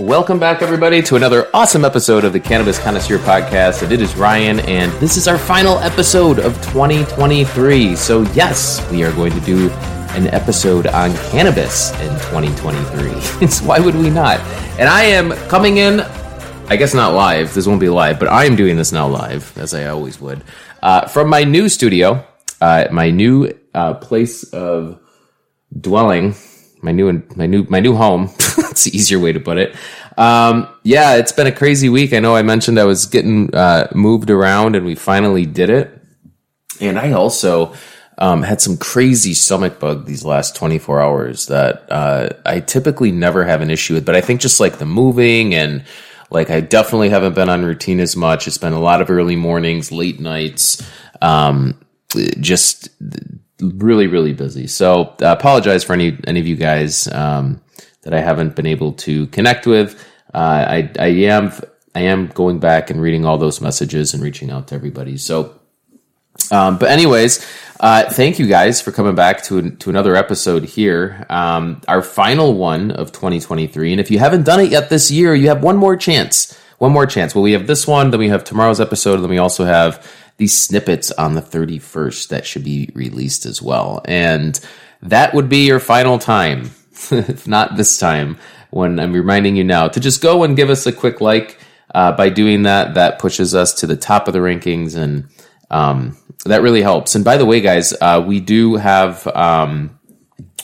Welcome back, everybody, to another awesome episode of the Cannabis Connoisseur Podcast. And it is Ryan, and this is our final episode of 2023. So, yes, we are going to do an episode on cannabis in 2023. so why would we not? And I am coming in, I guess not live, this won't be live, but I am doing this now live, as I always would, uh, from my new studio, uh, my new uh, place of dwelling my new my new my new home. It's the easier way to put it. Um, yeah, it's been a crazy week. I know I mentioned I was getting uh, moved around, and we finally did it. And I also um, had some crazy stomach bug these last 24 hours that uh, I typically never have an issue with. But I think just like the moving and like I definitely haven't been on routine as much. It's been a lot of early mornings, late nights. Um, just really really busy. So uh, apologize for any any of you guys um, that I haven't been able to connect with. Uh, I I am I am going back and reading all those messages and reaching out to everybody. So. Um, but anyways, uh, thank you guys for coming back to to another episode here, um, our final one of 2023. And if you haven't done it yet this year, you have one more chance. One more chance. Well, we have this one, then we have tomorrow's episode, and then we also have these snippets on the 31st that should be released as well. And that would be your final time, if not this time, when I'm reminding you now to just go and give us a quick like. Uh, by doing that, that pushes us to the top of the rankings and um, that really helps. And by the way, guys, uh, we do have. Um,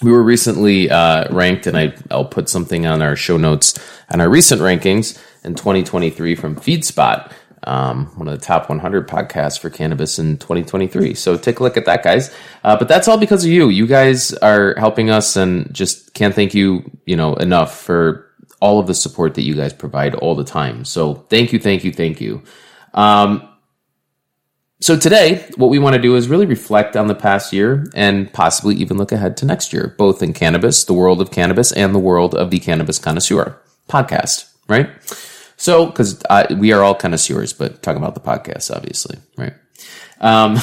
we were recently uh, ranked, and I, I'll put something on our show notes on our recent rankings in 2023 from FeedSpot um, one of the top 100 podcasts for cannabis in 2023. So take a look at that, guys. Uh, but that's all because of you. You guys are helping us, and just can't thank you, you know, enough for all of the support that you guys provide all the time. So thank you, thank you, thank you. Um, so today, what we want to do is really reflect on the past year and possibly even look ahead to next year, both in cannabis, the world of cannabis, and the world of the cannabis connoisseur podcast. Right. So, because we are all kind of connoisseurs, but talking about the podcast, obviously, right? Um,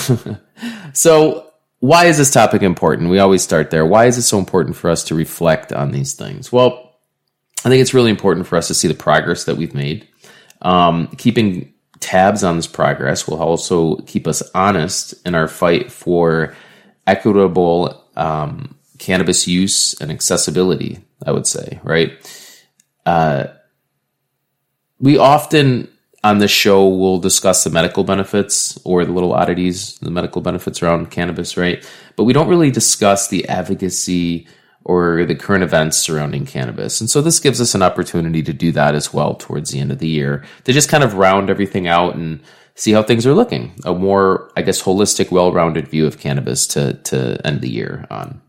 so, why is this topic important? We always start there. Why is it so important for us to reflect on these things? Well, I think it's really important for us to see the progress that we've made. Um, keeping tabs on this progress will also keep us honest in our fight for equitable um, cannabis use and accessibility. I would say, right? Uh, we often on this show will discuss the medical benefits or the little oddities, the medical benefits around cannabis, right? But we don't really discuss the advocacy or the current events surrounding cannabis. And so this gives us an opportunity to do that as well towards the end of the year to just kind of round everything out and see how things are looking. A more, I guess, holistic, well-rounded view of cannabis to to end the year on.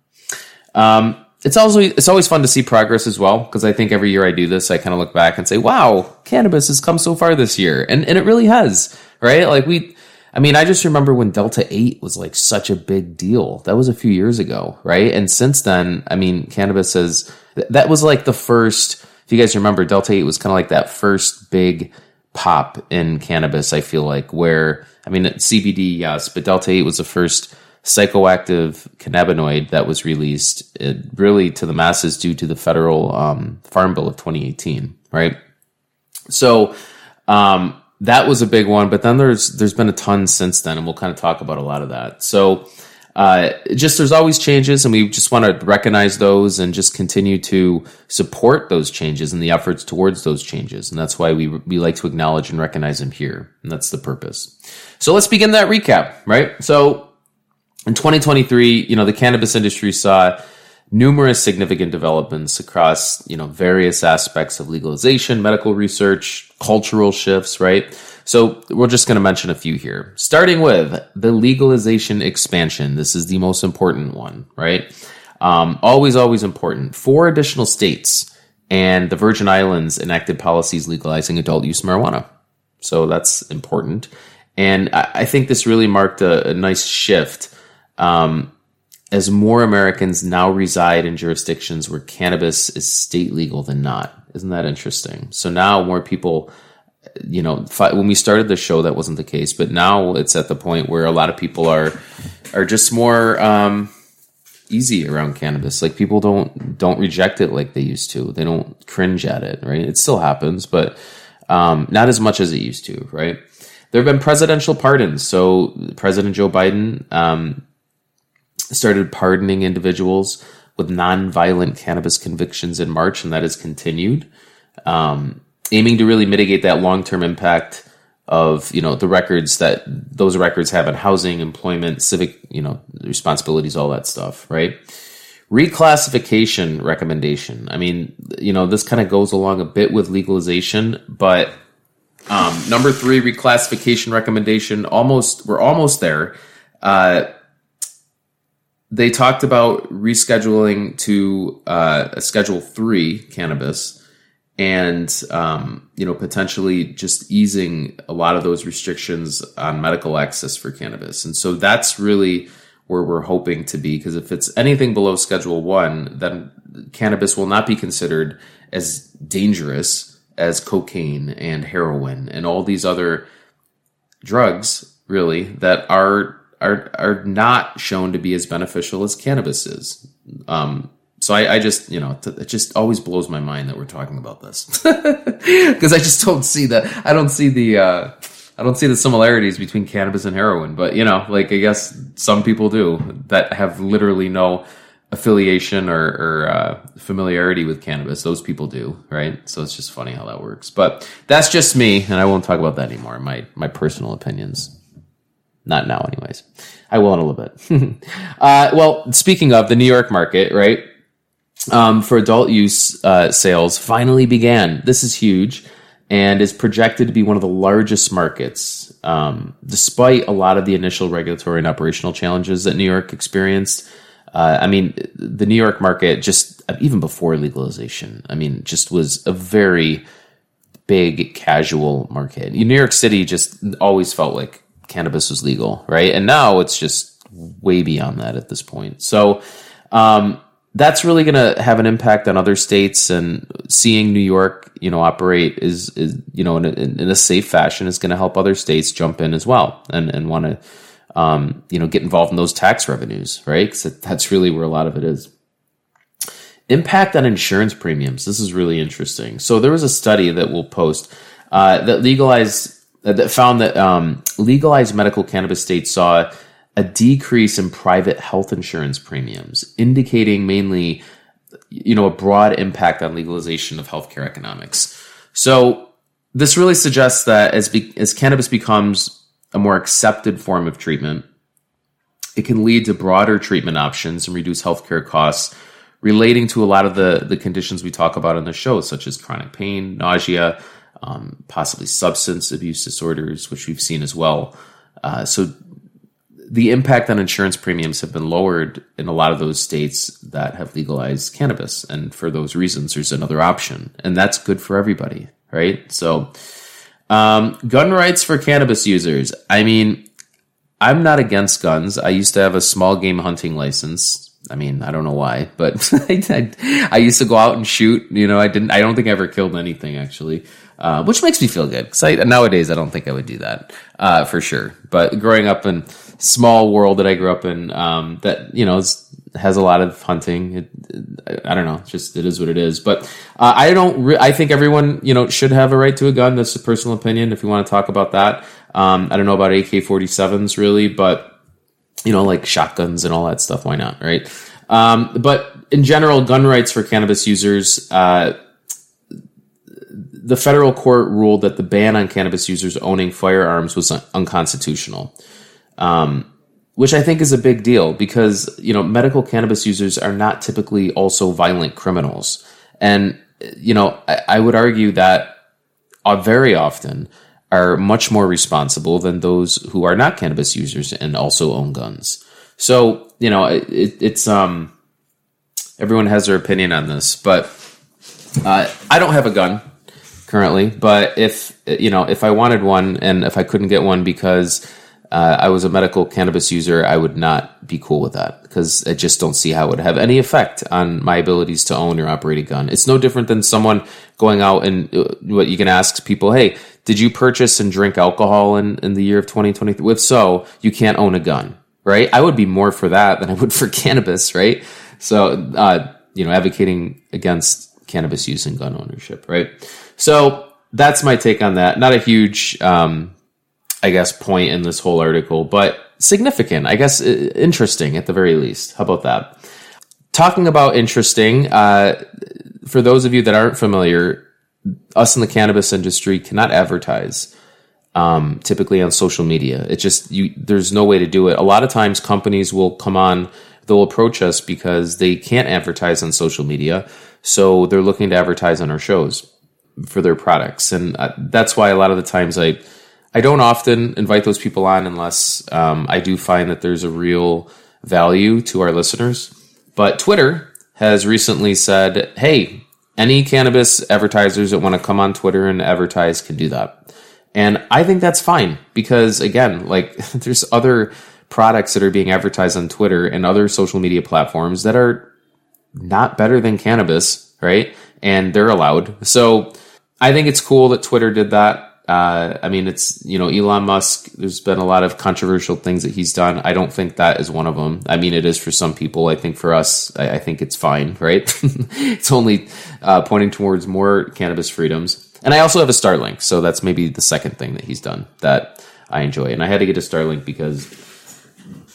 Um, it's also it's always fun to see progress as well because I think every year I do this, I kind of look back and say, "Wow, cannabis has come so far this year," and and it really has, right? Like we, I mean, I just remember when Delta Eight was like such a big deal. That was a few years ago, right? And since then, I mean, cannabis has that was like the first. If you guys remember, Delta Eight was kind of like that first big pop in cannabis. I feel like where I mean, CBD, yes, but Delta Eight was the first psychoactive cannabinoid that was released really to the masses due to the federal um, farm bill of 2018 right? So um, that was a big one but then there's there's been a ton since then and we'll kind of talk about a lot of that. So uh, just there's always changes and we just want to recognize those and just continue to support those changes and the efforts towards those changes and that's why we, we like to acknowledge and recognize them here and that's the purpose. So let's begin that recap right? So in 2023, you know, the cannabis industry saw numerous significant developments across, you know, various aspects of legalization, medical research, cultural shifts, right? So we're just going to mention a few here. Starting with the legalization expansion. This is the most important one, right? Um, always, always important. Four additional states and the Virgin Islands enacted policies legalizing adult use marijuana. So that's important. And I, think this really marked a, a nice shift um, as more Americans now reside in jurisdictions where cannabis is state legal than not. Isn't that interesting? So now more people, you know, when we started the show, that wasn't the case, but now it's at the point where a lot of people are are just more um, easy around cannabis. Like people don't don't reject it like they used to. They don't cringe at it, right? It still happens, but um, not as much as it used to, right? There have been presidential pardons. So President Joe Biden um, started pardoning individuals with non-violent cannabis convictions in March, and that has continued, um, aiming to really mitigate that long-term impact of you know the records that those records have on housing, employment, civic you know responsibilities, all that stuff, right? Reclassification recommendation. I mean, you know, this kind of goes along a bit with legalization, but um, number three reclassification recommendation almost we're almost there. Uh, they talked about rescheduling to uh, a Schedule Three cannabis and um, you know potentially just easing a lot of those restrictions on medical access for cannabis. And so that's really where we're hoping to be because if it's anything below schedule one then cannabis will not be considered as dangerous as cocaine and heroin and all these other drugs really that are are are not shown to be as beneficial as cannabis is um, so I, I, just, you know, it just always blows my mind that we're talking about this because I just don't see the I don't see the, uh, I don't see the similarities between cannabis and heroin. But you know, like I guess some people do that have literally no affiliation or, or uh, familiarity with cannabis. Those people do, right? So it's just funny how that works. But that's just me, and I won't talk about that anymore. My my personal opinions. Not now, anyways. I will in a little bit. uh, well, speaking of the New York market, right? um, for adult use uh, sales finally began. This is huge and is projected to be one of the largest markets, um, despite a lot of the initial regulatory and operational challenges that New York experienced. Uh, I mean, the New York market, just even before legalization, I mean, just was a very big casual market. New York City just always felt like cannabis was legal, right? And now it's just way beyond that at this point. So, um, that's really going to have an impact on other states and seeing New York, you know, operate is, is you know, in a, in a safe fashion is going to help other states jump in as well and, and want to, um, you know, get involved in those tax revenues, right? Because that's really where a lot of it is. Impact on insurance premiums. This is really interesting. So there was a study that we'll post uh, that legalized that found that um, legalized medical cannabis states saw a decrease in private health insurance premiums, indicating mainly, you know, a broad impact on legalization of healthcare economics. So this really suggests that as be, as cannabis becomes a more accepted form of treatment, it can lead to broader treatment options and reduce healthcare costs relating to a lot of the, the conditions we talk about on the show, such as chronic pain, nausea, um, possibly substance abuse disorders, which we've seen as well. Uh, so the impact on insurance premiums have been lowered in a lot of those states that have legalized cannabis. And for those reasons, there's another option. And that's good for everybody, right? So, um, gun rights for cannabis users. I mean, I'm not against guns. I used to have a small game hunting license. I mean, I don't know why, but I, I, I used to go out and shoot. You know, I didn't, I don't think I ever killed anything actually. Uh, which makes me feel good because nowadays I don't think I would do that uh, for sure. But growing up in small world that I grew up in, um, that you know has a lot of hunting. It, it, I don't know, just it is what it is. But uh, I don't. Re- I think everyone you know should have a right to a gun. That's a personal opinion. If you want to talk about that, um, I don't know about AK forty sevens really, but you know like shotguns and all that stuff. Why not, right? Um, but in general, gun rights for cannabis users. Uh, the federal court ruled that the ban on cannabis users owning firearms was un- unconstitutional, um, which I think is a big deal because you know medical cannabis users are not typically also violent criminals, and you know I, I would argue that uh, very often are much more responsible than those who are not cannabis users and also own guns. So you know it, it's um everyone has their opinion on this, but uh, I don't have a gun currently, but if you know, if I wanted one and if I couldn't get one because uh, I was a medical cannabis user, I would not be cool with that because I just don't see how it would have any effect on my abilities to own or operate a gun. It's no different than someone going out and uh, what you can ask people, hey, did you purchase and drink alcohol in, in the year of 2023? If so, you can't own a gun, right? I would be more for that than I would for cannabis, right? So, uh, you know, advocating against cannabis use and gun ownership, right? So that's my take on that. Not a huge, um, I guess, point in this whole article, but significant, I guess, interesting at the very least. How about that? Talking about interesting, uh, for those of you that aren't familiar, us in the cannabis industry cannot advertise um, typically on social media. It just you there's no way to do it. A lot of times companies will come on, they'll approach us because they can't advertise on social media, so they're looking to advertise on our shows for their products, and uh, that's why a lot of the times I I don't often invite those people on unless um, I do find that there's a real value to our listeners. But Twitter has recently said, "Hey, any cannabis advertisers that want to come on Twitter and advertise can do that." And I think that's fine because again, like there's other products that are being advertised on Twitter and other social media platforms that are not better than cannabis, right? And they're allowed. So I think it's cool that Twitter did that. Uh, I mean, it's, you know, Elon Musk, there's been a lot of controversial things that he's done. I don't think that is one of them. I mean, it is for some people. I think for us, I, I think it's fine, right? it's only uh, pointing towards more cannabis freedoms. And I also have a Starlink, so that's maybe the second thing that he's done that I enjoy. And I had to get a Starlink because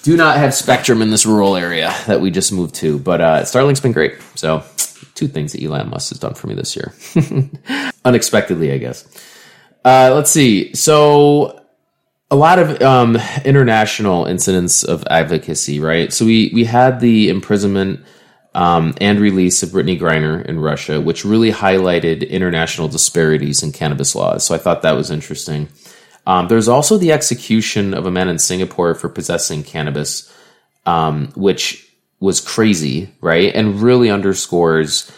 do not have Spectrum in this rural area that we just moved to. But uh, Starlink's been great. So two things that Elon Musk has done for me this year, unexpectedly, I guess. Uh, let's see. So a lot of um, international incidents of advocacy, right? So we we had the imprisonment um, and release of Brittney Griner in Russia, which really highlighted international disparities in cannabis laws. So I thought that was interesting. Um, there's also the execution of a man in Singapore for possessing cannabis, um, which was crazy, right? And really underscores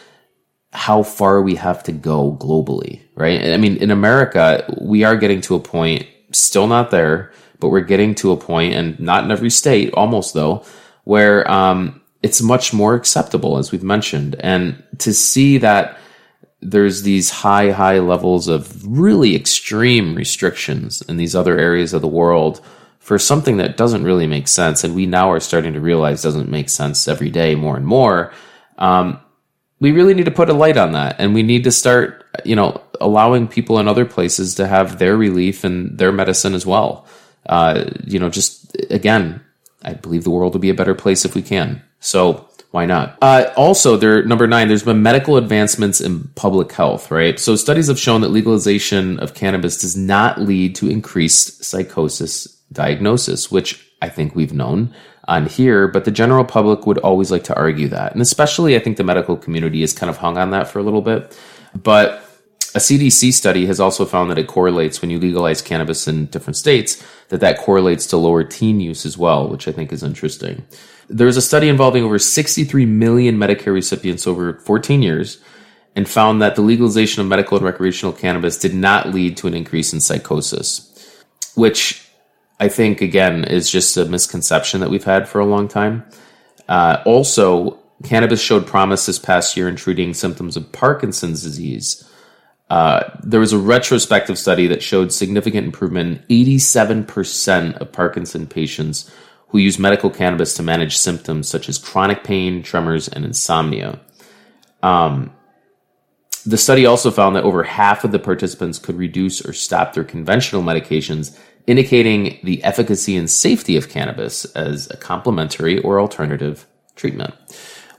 how far we have to go globally, right? I mean, in America, we are getting to a point, still not there, but we're getting to a point, and not in every state, almost though, where um, it's much more acceptable, as we've mentioned. And to see that there's these high, high levels of really extreme restrictions in these other areas of the world for something that doesn't really make sense, and we now are starting to realize doesn't make sense every day more and more. Um, we really need to put a light on that, and we need to start, you know, allowing people in other places to have their relief and their medicine as well. Uh, you know, just again, I believe the world will be a better place if we can. So why not? Uh, also, there number nine. There's been medical advancements in public health, right? So studies have shown that legalization of cannabis does not lead to increased psychosis diagnosis, which I think we've known on here, but the general public would always like to argue that, and especially I think the medical community has kind of hung on that for a little bit, but a CDC study has also found that it correlates when you legalize cannabis in different states, that that correlates to lower teen use as well, which I think is interesting. There was a study involving over 63 million Medicare recipients over 14 years and found that the legalization of medical and recreational cannabis did not lead to an increase in psychosis, which I think, again, is just a misconception that we've had for a long time. Uh, also, cannabis showed promise this past year in treating symptoms of Parkinson's disease. Uh, there was a retrospective study that showed significant improvement in 87% of Parkinson patients who use medical cannabis to manage symptoms such as chronic pain, tremors, and insomnia. Um, the study also found that over half of the participants could reduce or stop their conventional medications, indicating the efficacy and safety of cannabis as a complementary or alternative treatment.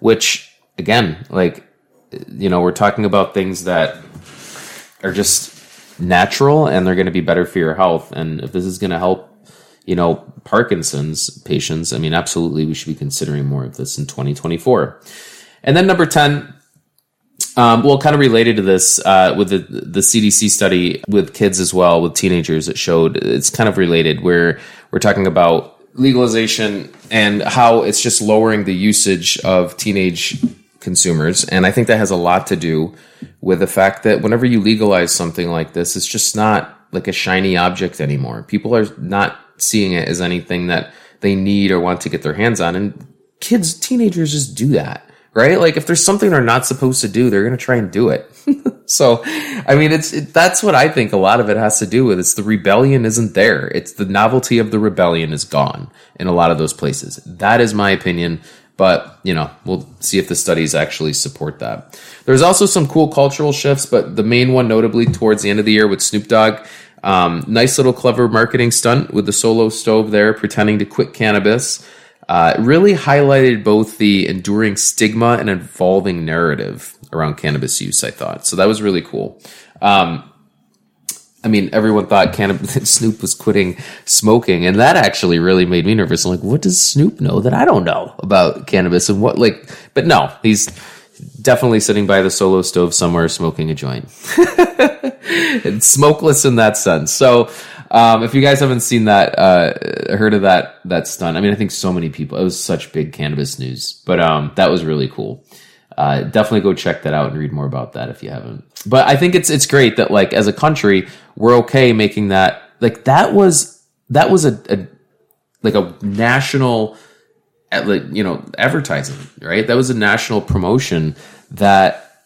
Which, again, like, you know, we're talking about things that are just natural and they're going to be better for your health. And if this is going to help you know, Parkinson's patients, I mean, absolutely, we should be considering more of this in 2024. And then number 10, um, well, kind of related to this, uh, with the the CDC study with kids as well, with teenagers, it showed it's kind of related. Where we're talking about legalization and how it's just lowering the usage of teenage consumers, and I think that has a lot to do with the fact that whenever you legalize something like this, it's just not like a shiny object anymore. People are not seeing it as anything that they need or want to get their hands on. And kids, teenagers just do that, right? Like if there's something they're not supposed to do, they're going to try and do it. so, I mean, it's it, that's what I think a lot of it has to do with. It's the rebellion isn't there. It's the novelty of the rebellion is gone in a lot of those places. That is my opinion. But you know, we'll see if the studies actually support that. There's also some cool cultural shifts, but the main one, notably towards the end of the year with Snoop Dogg, um, nice little clever marketing stunt with the solo stove there, pretending to quit cannabis. Uh, really highlighted both the enduring stigma and evolving narrative around cannabis use. I thought so that was really cool. Um, I mean, everyone thought cannabis, Snoop was quitting smoking, and that actually really made me nervous. I'm like, what does Snoop know that I don't know about cannabis and what? Like, but no, he's definitely sitting by the solo stove somewhere smoking a joint. and smokeless in that sense. So, um, if you guys haven't seen that, uh, heard of that, that stunt, I mean, I think so many people, it was such big cannabis news, but, um, that was really cool. Uh, definitely go check that out and read more about that if you haven't. But I think it's, it's great that like as a country, we're okay making that, like that was, that was a, a like a national, like, you know, advertising, right? That was a national promotion that,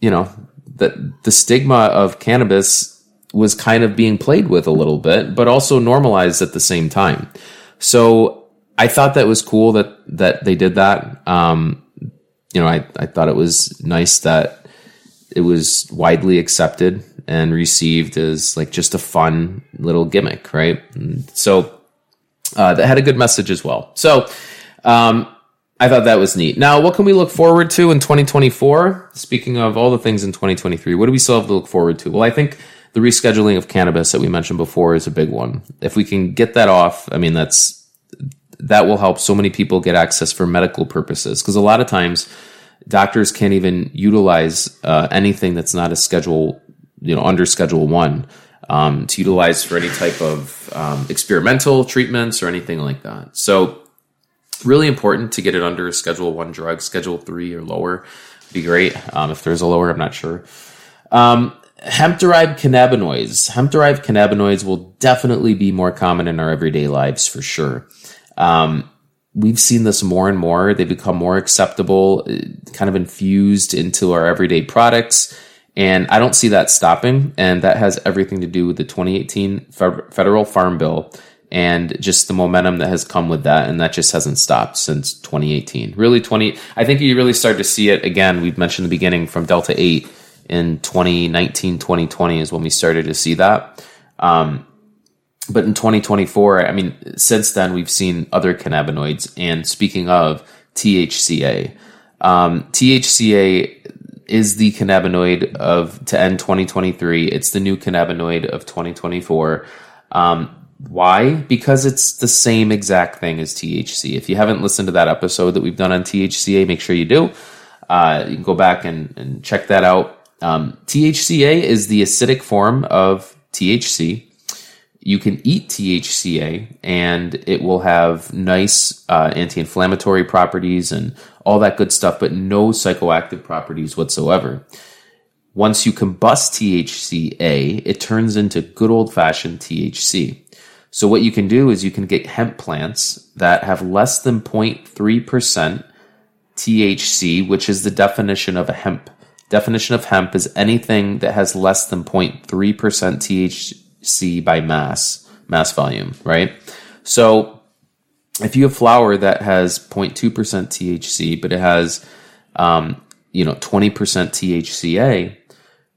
you know, that the stigma of cannabis was kind of being played with a little bit, but also normalized at the same time. So I thought that was cool that that they did that. Um, you know, I, I thought it was nice that it was widely accepted and received as like just a fun little gimmick, right? So uh, that had a good message as well. So um, I thought that was neat. Now, what can we look forward to in 2024? Speaking of all the things in 2023, what do we still have to look forward to? Well, I think the rescheduling of cannabis that we mentioned before is a big one. If we can get that off, I mean, that's that will help so many people get access for medical purposes. Because a lot of times, doctors can't even utilize uh, anything that's not a schedule, you know, under Schedule One um, to utilize for any type of um, experimental treatments or anything like that. So really important to get it under schedule one drug schedule three or lower be great um, if there's a lower i'm not sure um, hemp derived cannabinoids. Hemp derived cannabinoids will definitely be more common in our everyday lives for sure. Um, we've seen this more and more. They become more acceptable uh, kind of infused into our everyday products and i don't see that stopping and that has everything to do with the 2018 federal farm bill and just the momentum that has come with that and that just hasn't stopped since 2018 really 20 i think you really start to see it again. We've mentioned the beginning from delta 8 in 2019 2020 is when we started to see that um, but in 2024 i mean since then we've seen other cannabinoids and speaking of thca um, thca is the cannabinoid of to end 2023 it's the new cannabinoid of 2024 um, why? Because it's the same exact thing as THC. If you haven't listened to that episode that we've done on THCA, make sure you do. Uh, you can go back and, and check that out. Um, THCA is the acidic form of THC. You can eat THCA and it will have nice uh, anti inflammatory properties and all that good stuff, but no psychoactive properties whatsoever. Once you combust THCA, it turns into good old fashioned THC. So what you can do is you can get hemp plants that have less than 0.3% THC, which is the definition of a hemp. Definition of hemp is anything that has less than 0.3% THC by mass, mass volume, right? So if you have flower that has 0.2% THC, but it has, um, you know, 20% THCA,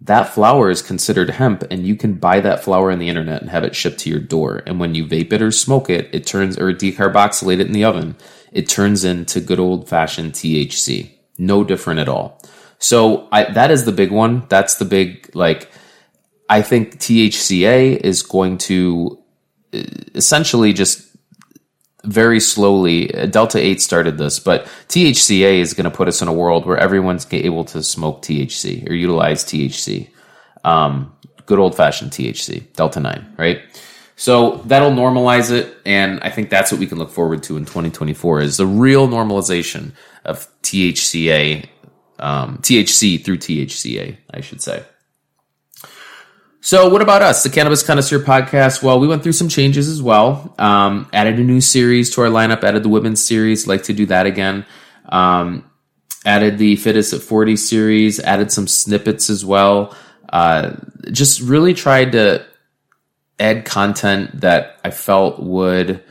that flower is considered hemp and you can buy that flower on the internet and have it shipped to your door. And when you vape it or smoke it, it turns or decarboxylate it in the oven, it turns into good old fashioned THC. No different at all. So I, that is the big one. That's the big, like, I think THCA is going to uh, essentially just very slowly. Uh, Delta 8 started this, but THCA is going to put us in a world where everyone's able to smoke THC or utilize THC. Um, good old fashioned THC, Delta 9, right? So that'll normalize it. And I think that's what we can look forward to in 2024 is the real normalization of THCA, um, THC through THCA, I should say. So, what about us, the Cannabis Connoisseur podcast? Well, we went through some changes as well. Um, added a new series to our lineup, added the women's series. Like to do that again. Um, added the Fittest at 40 series, added some snippets as well. Uh, just really tried to add content that I felt would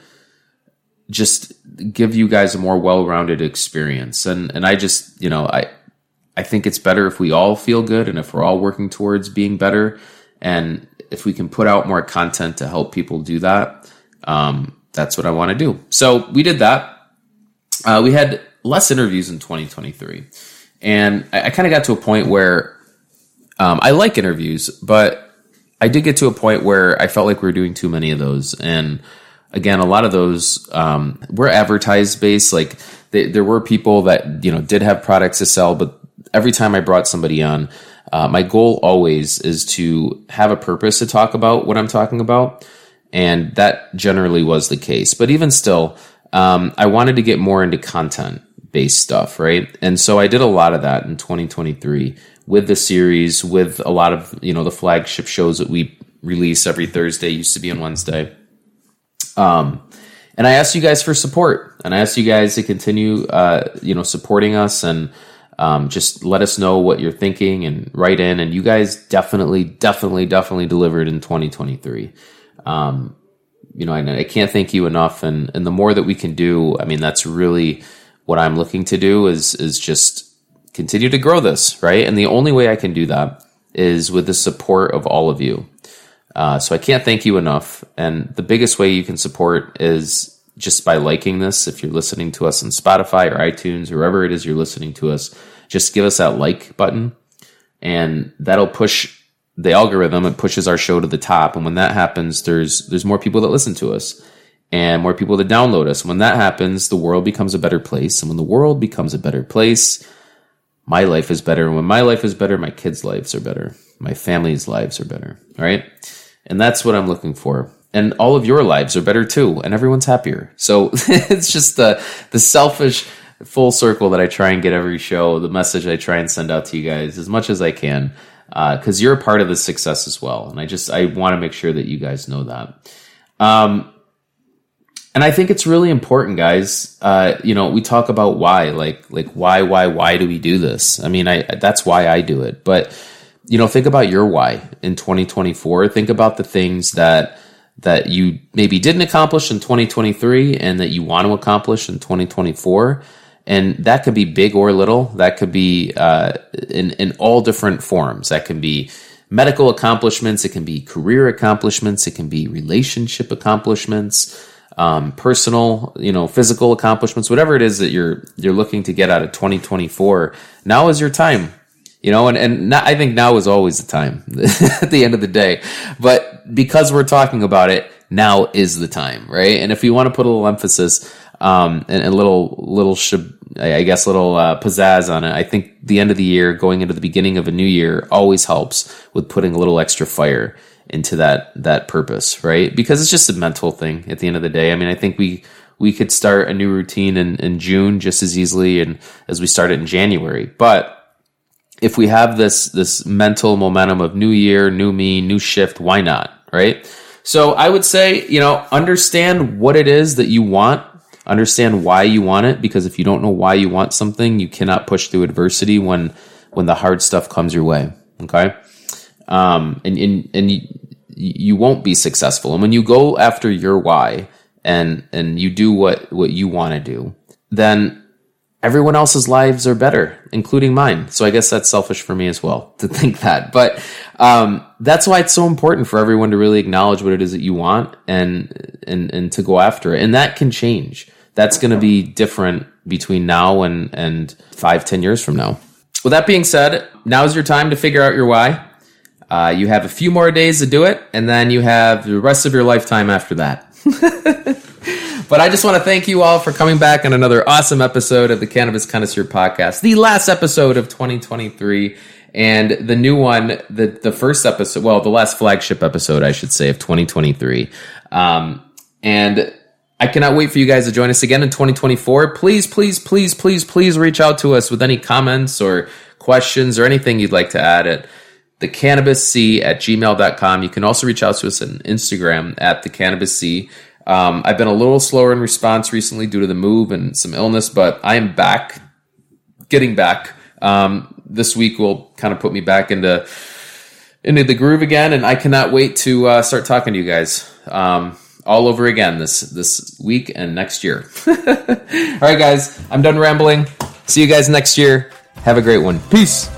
just give you guys a more well-rounded experience. And and I just, you know, I I think it's better if we all feel good and if we're all working towards being better and if we can put out more content to help people do that. Um, that's what I want to do. So we did that. Uh, we had less interviews in 2023. And I, I kind of got to a point where um, I like interviews, but I did get to a point where I felt like we were doing too many of those. And again, a lot of those um, were advertised based. Like they, there were people that you know did have products to sell, but every time I brought somebody on, uh, my goal always is to have a purpose to talk about what I'm talking about, and that generally was the case. But even still, um, I wanted to get more into content based stuff, right? And so I did a lot of that in 2023 with the series, with a lot of you know the flagship shows that we release every Thursday. Used to be on Wednesday. Um, and I asked you guys for support, and I asked you guys to continue, uh, you know, supporting us and um, just let us know what you're thinking and write in. And you guys definitely, definitely, definitely delivered in 2023. Um, you know, I, I can't thank you enough. And and the more that we can do, I mean, that's really what I'm looking to do is is just continue to grow this, right? And the only way I can do that is with the support of all of you. Uh, so I can't thank you enough. And the biggest way you can support is just by liking this. If you're listening to us on Spotify or iTunes or wherever it is you're listening to us, just give us that like button, and that'll push the algorithm. It pushes our show to the top, and when that happens, there's there's more people that listen to us and more people that download us. When that happens, the world becomes a better place, and when the world becomes a better place, my life is better. And when my life is better, my kids' lives are better. My family's lives are better. All right. And that's what I'm looking for. And all of your lives are better too, and everyone's happier. So it's just the the selfish full circle that I try and get every show, the message I try and send out to you guys as much as I can, because uh, you're a part of the success as well. And I just I want to make sure that you guys know that. Um, and I think it's really important, guys. Uh, you know, we talk about why, like, like why, why, why do we do this? I mean, I that's why I do it, but you know, think about your why in 2024. Think about the things that that you maybe didn't accomplish in 2023 and that you want to accomplish in 2024. And that could be big or little. That could be uh, in in all different forms. That can be medical accomplishments. It can be career accomplishments. It can be relationship accomplishments, um, personal, you know, physical accomplishments. Whatever it is that you're you're looking to get out of 2024. Now is your time you know, and, and not, I think now is always the time at the end of the day. But because we're talking about it, now is the time, right? And if you want to put a little emphasis, um, and a little, little, shib- I guess, little, uh, pizzazz on it, I think the end of the year, going into the beginning of a new year always helps with putting a little extra fire into that, that purpose, right? Because it's just a mental thing at the end of the day. I mean, I think we, we could start a new routine in, in June just as easily and as we started in January. But if we have this this mental momentum of new year, new me, new shift, why not? Right? So I would say, you know, understand what it is that you want, understand why you want it, because if you don't know why you want something, you cannot push through adversity when when the hard stuff comes your way. Okay. Um, and and, and you, you won't be successful. And when you go after your why and and you do what what you want to do, then everyone else's lives are better, including mine. So I guess that's selfish for me as well to think that. But um, that's why it's so important for everyone to really acknowledge what it is that you want and and and to go after it. And that can change. That's going to be different between now and and five, ten years from now. With that being said, now is your time to figure out your why. Uh, you have a few more days to do it, and then you have the rest of your lifetime after that. But I just want to thank you all for coming back on another awesome episode of the Cannabis Connoisseur Podcast, the last episode of 2023. And the new one, the, the first episode, well, the last flagship episode, I should say, of 2023. Um, and I cannot wait for you guys to join us again in 2024. Please, please, please, please, please reach out to us with any comments or questions or anything you'd like to add at the cannabis c at gmail.com. You can also reach out to us on Instagram at the cannabis c. Um, I've been a little slower in response recently due to the move and some illness, but I am back getting back. Um, this week will kind of put me back into into the groove again, and I cannot wait to uh, start talking to you guys um, all over again this this week and next year. all right, guys, I'm done rambling. See you guys next year. Have a great one. Peace.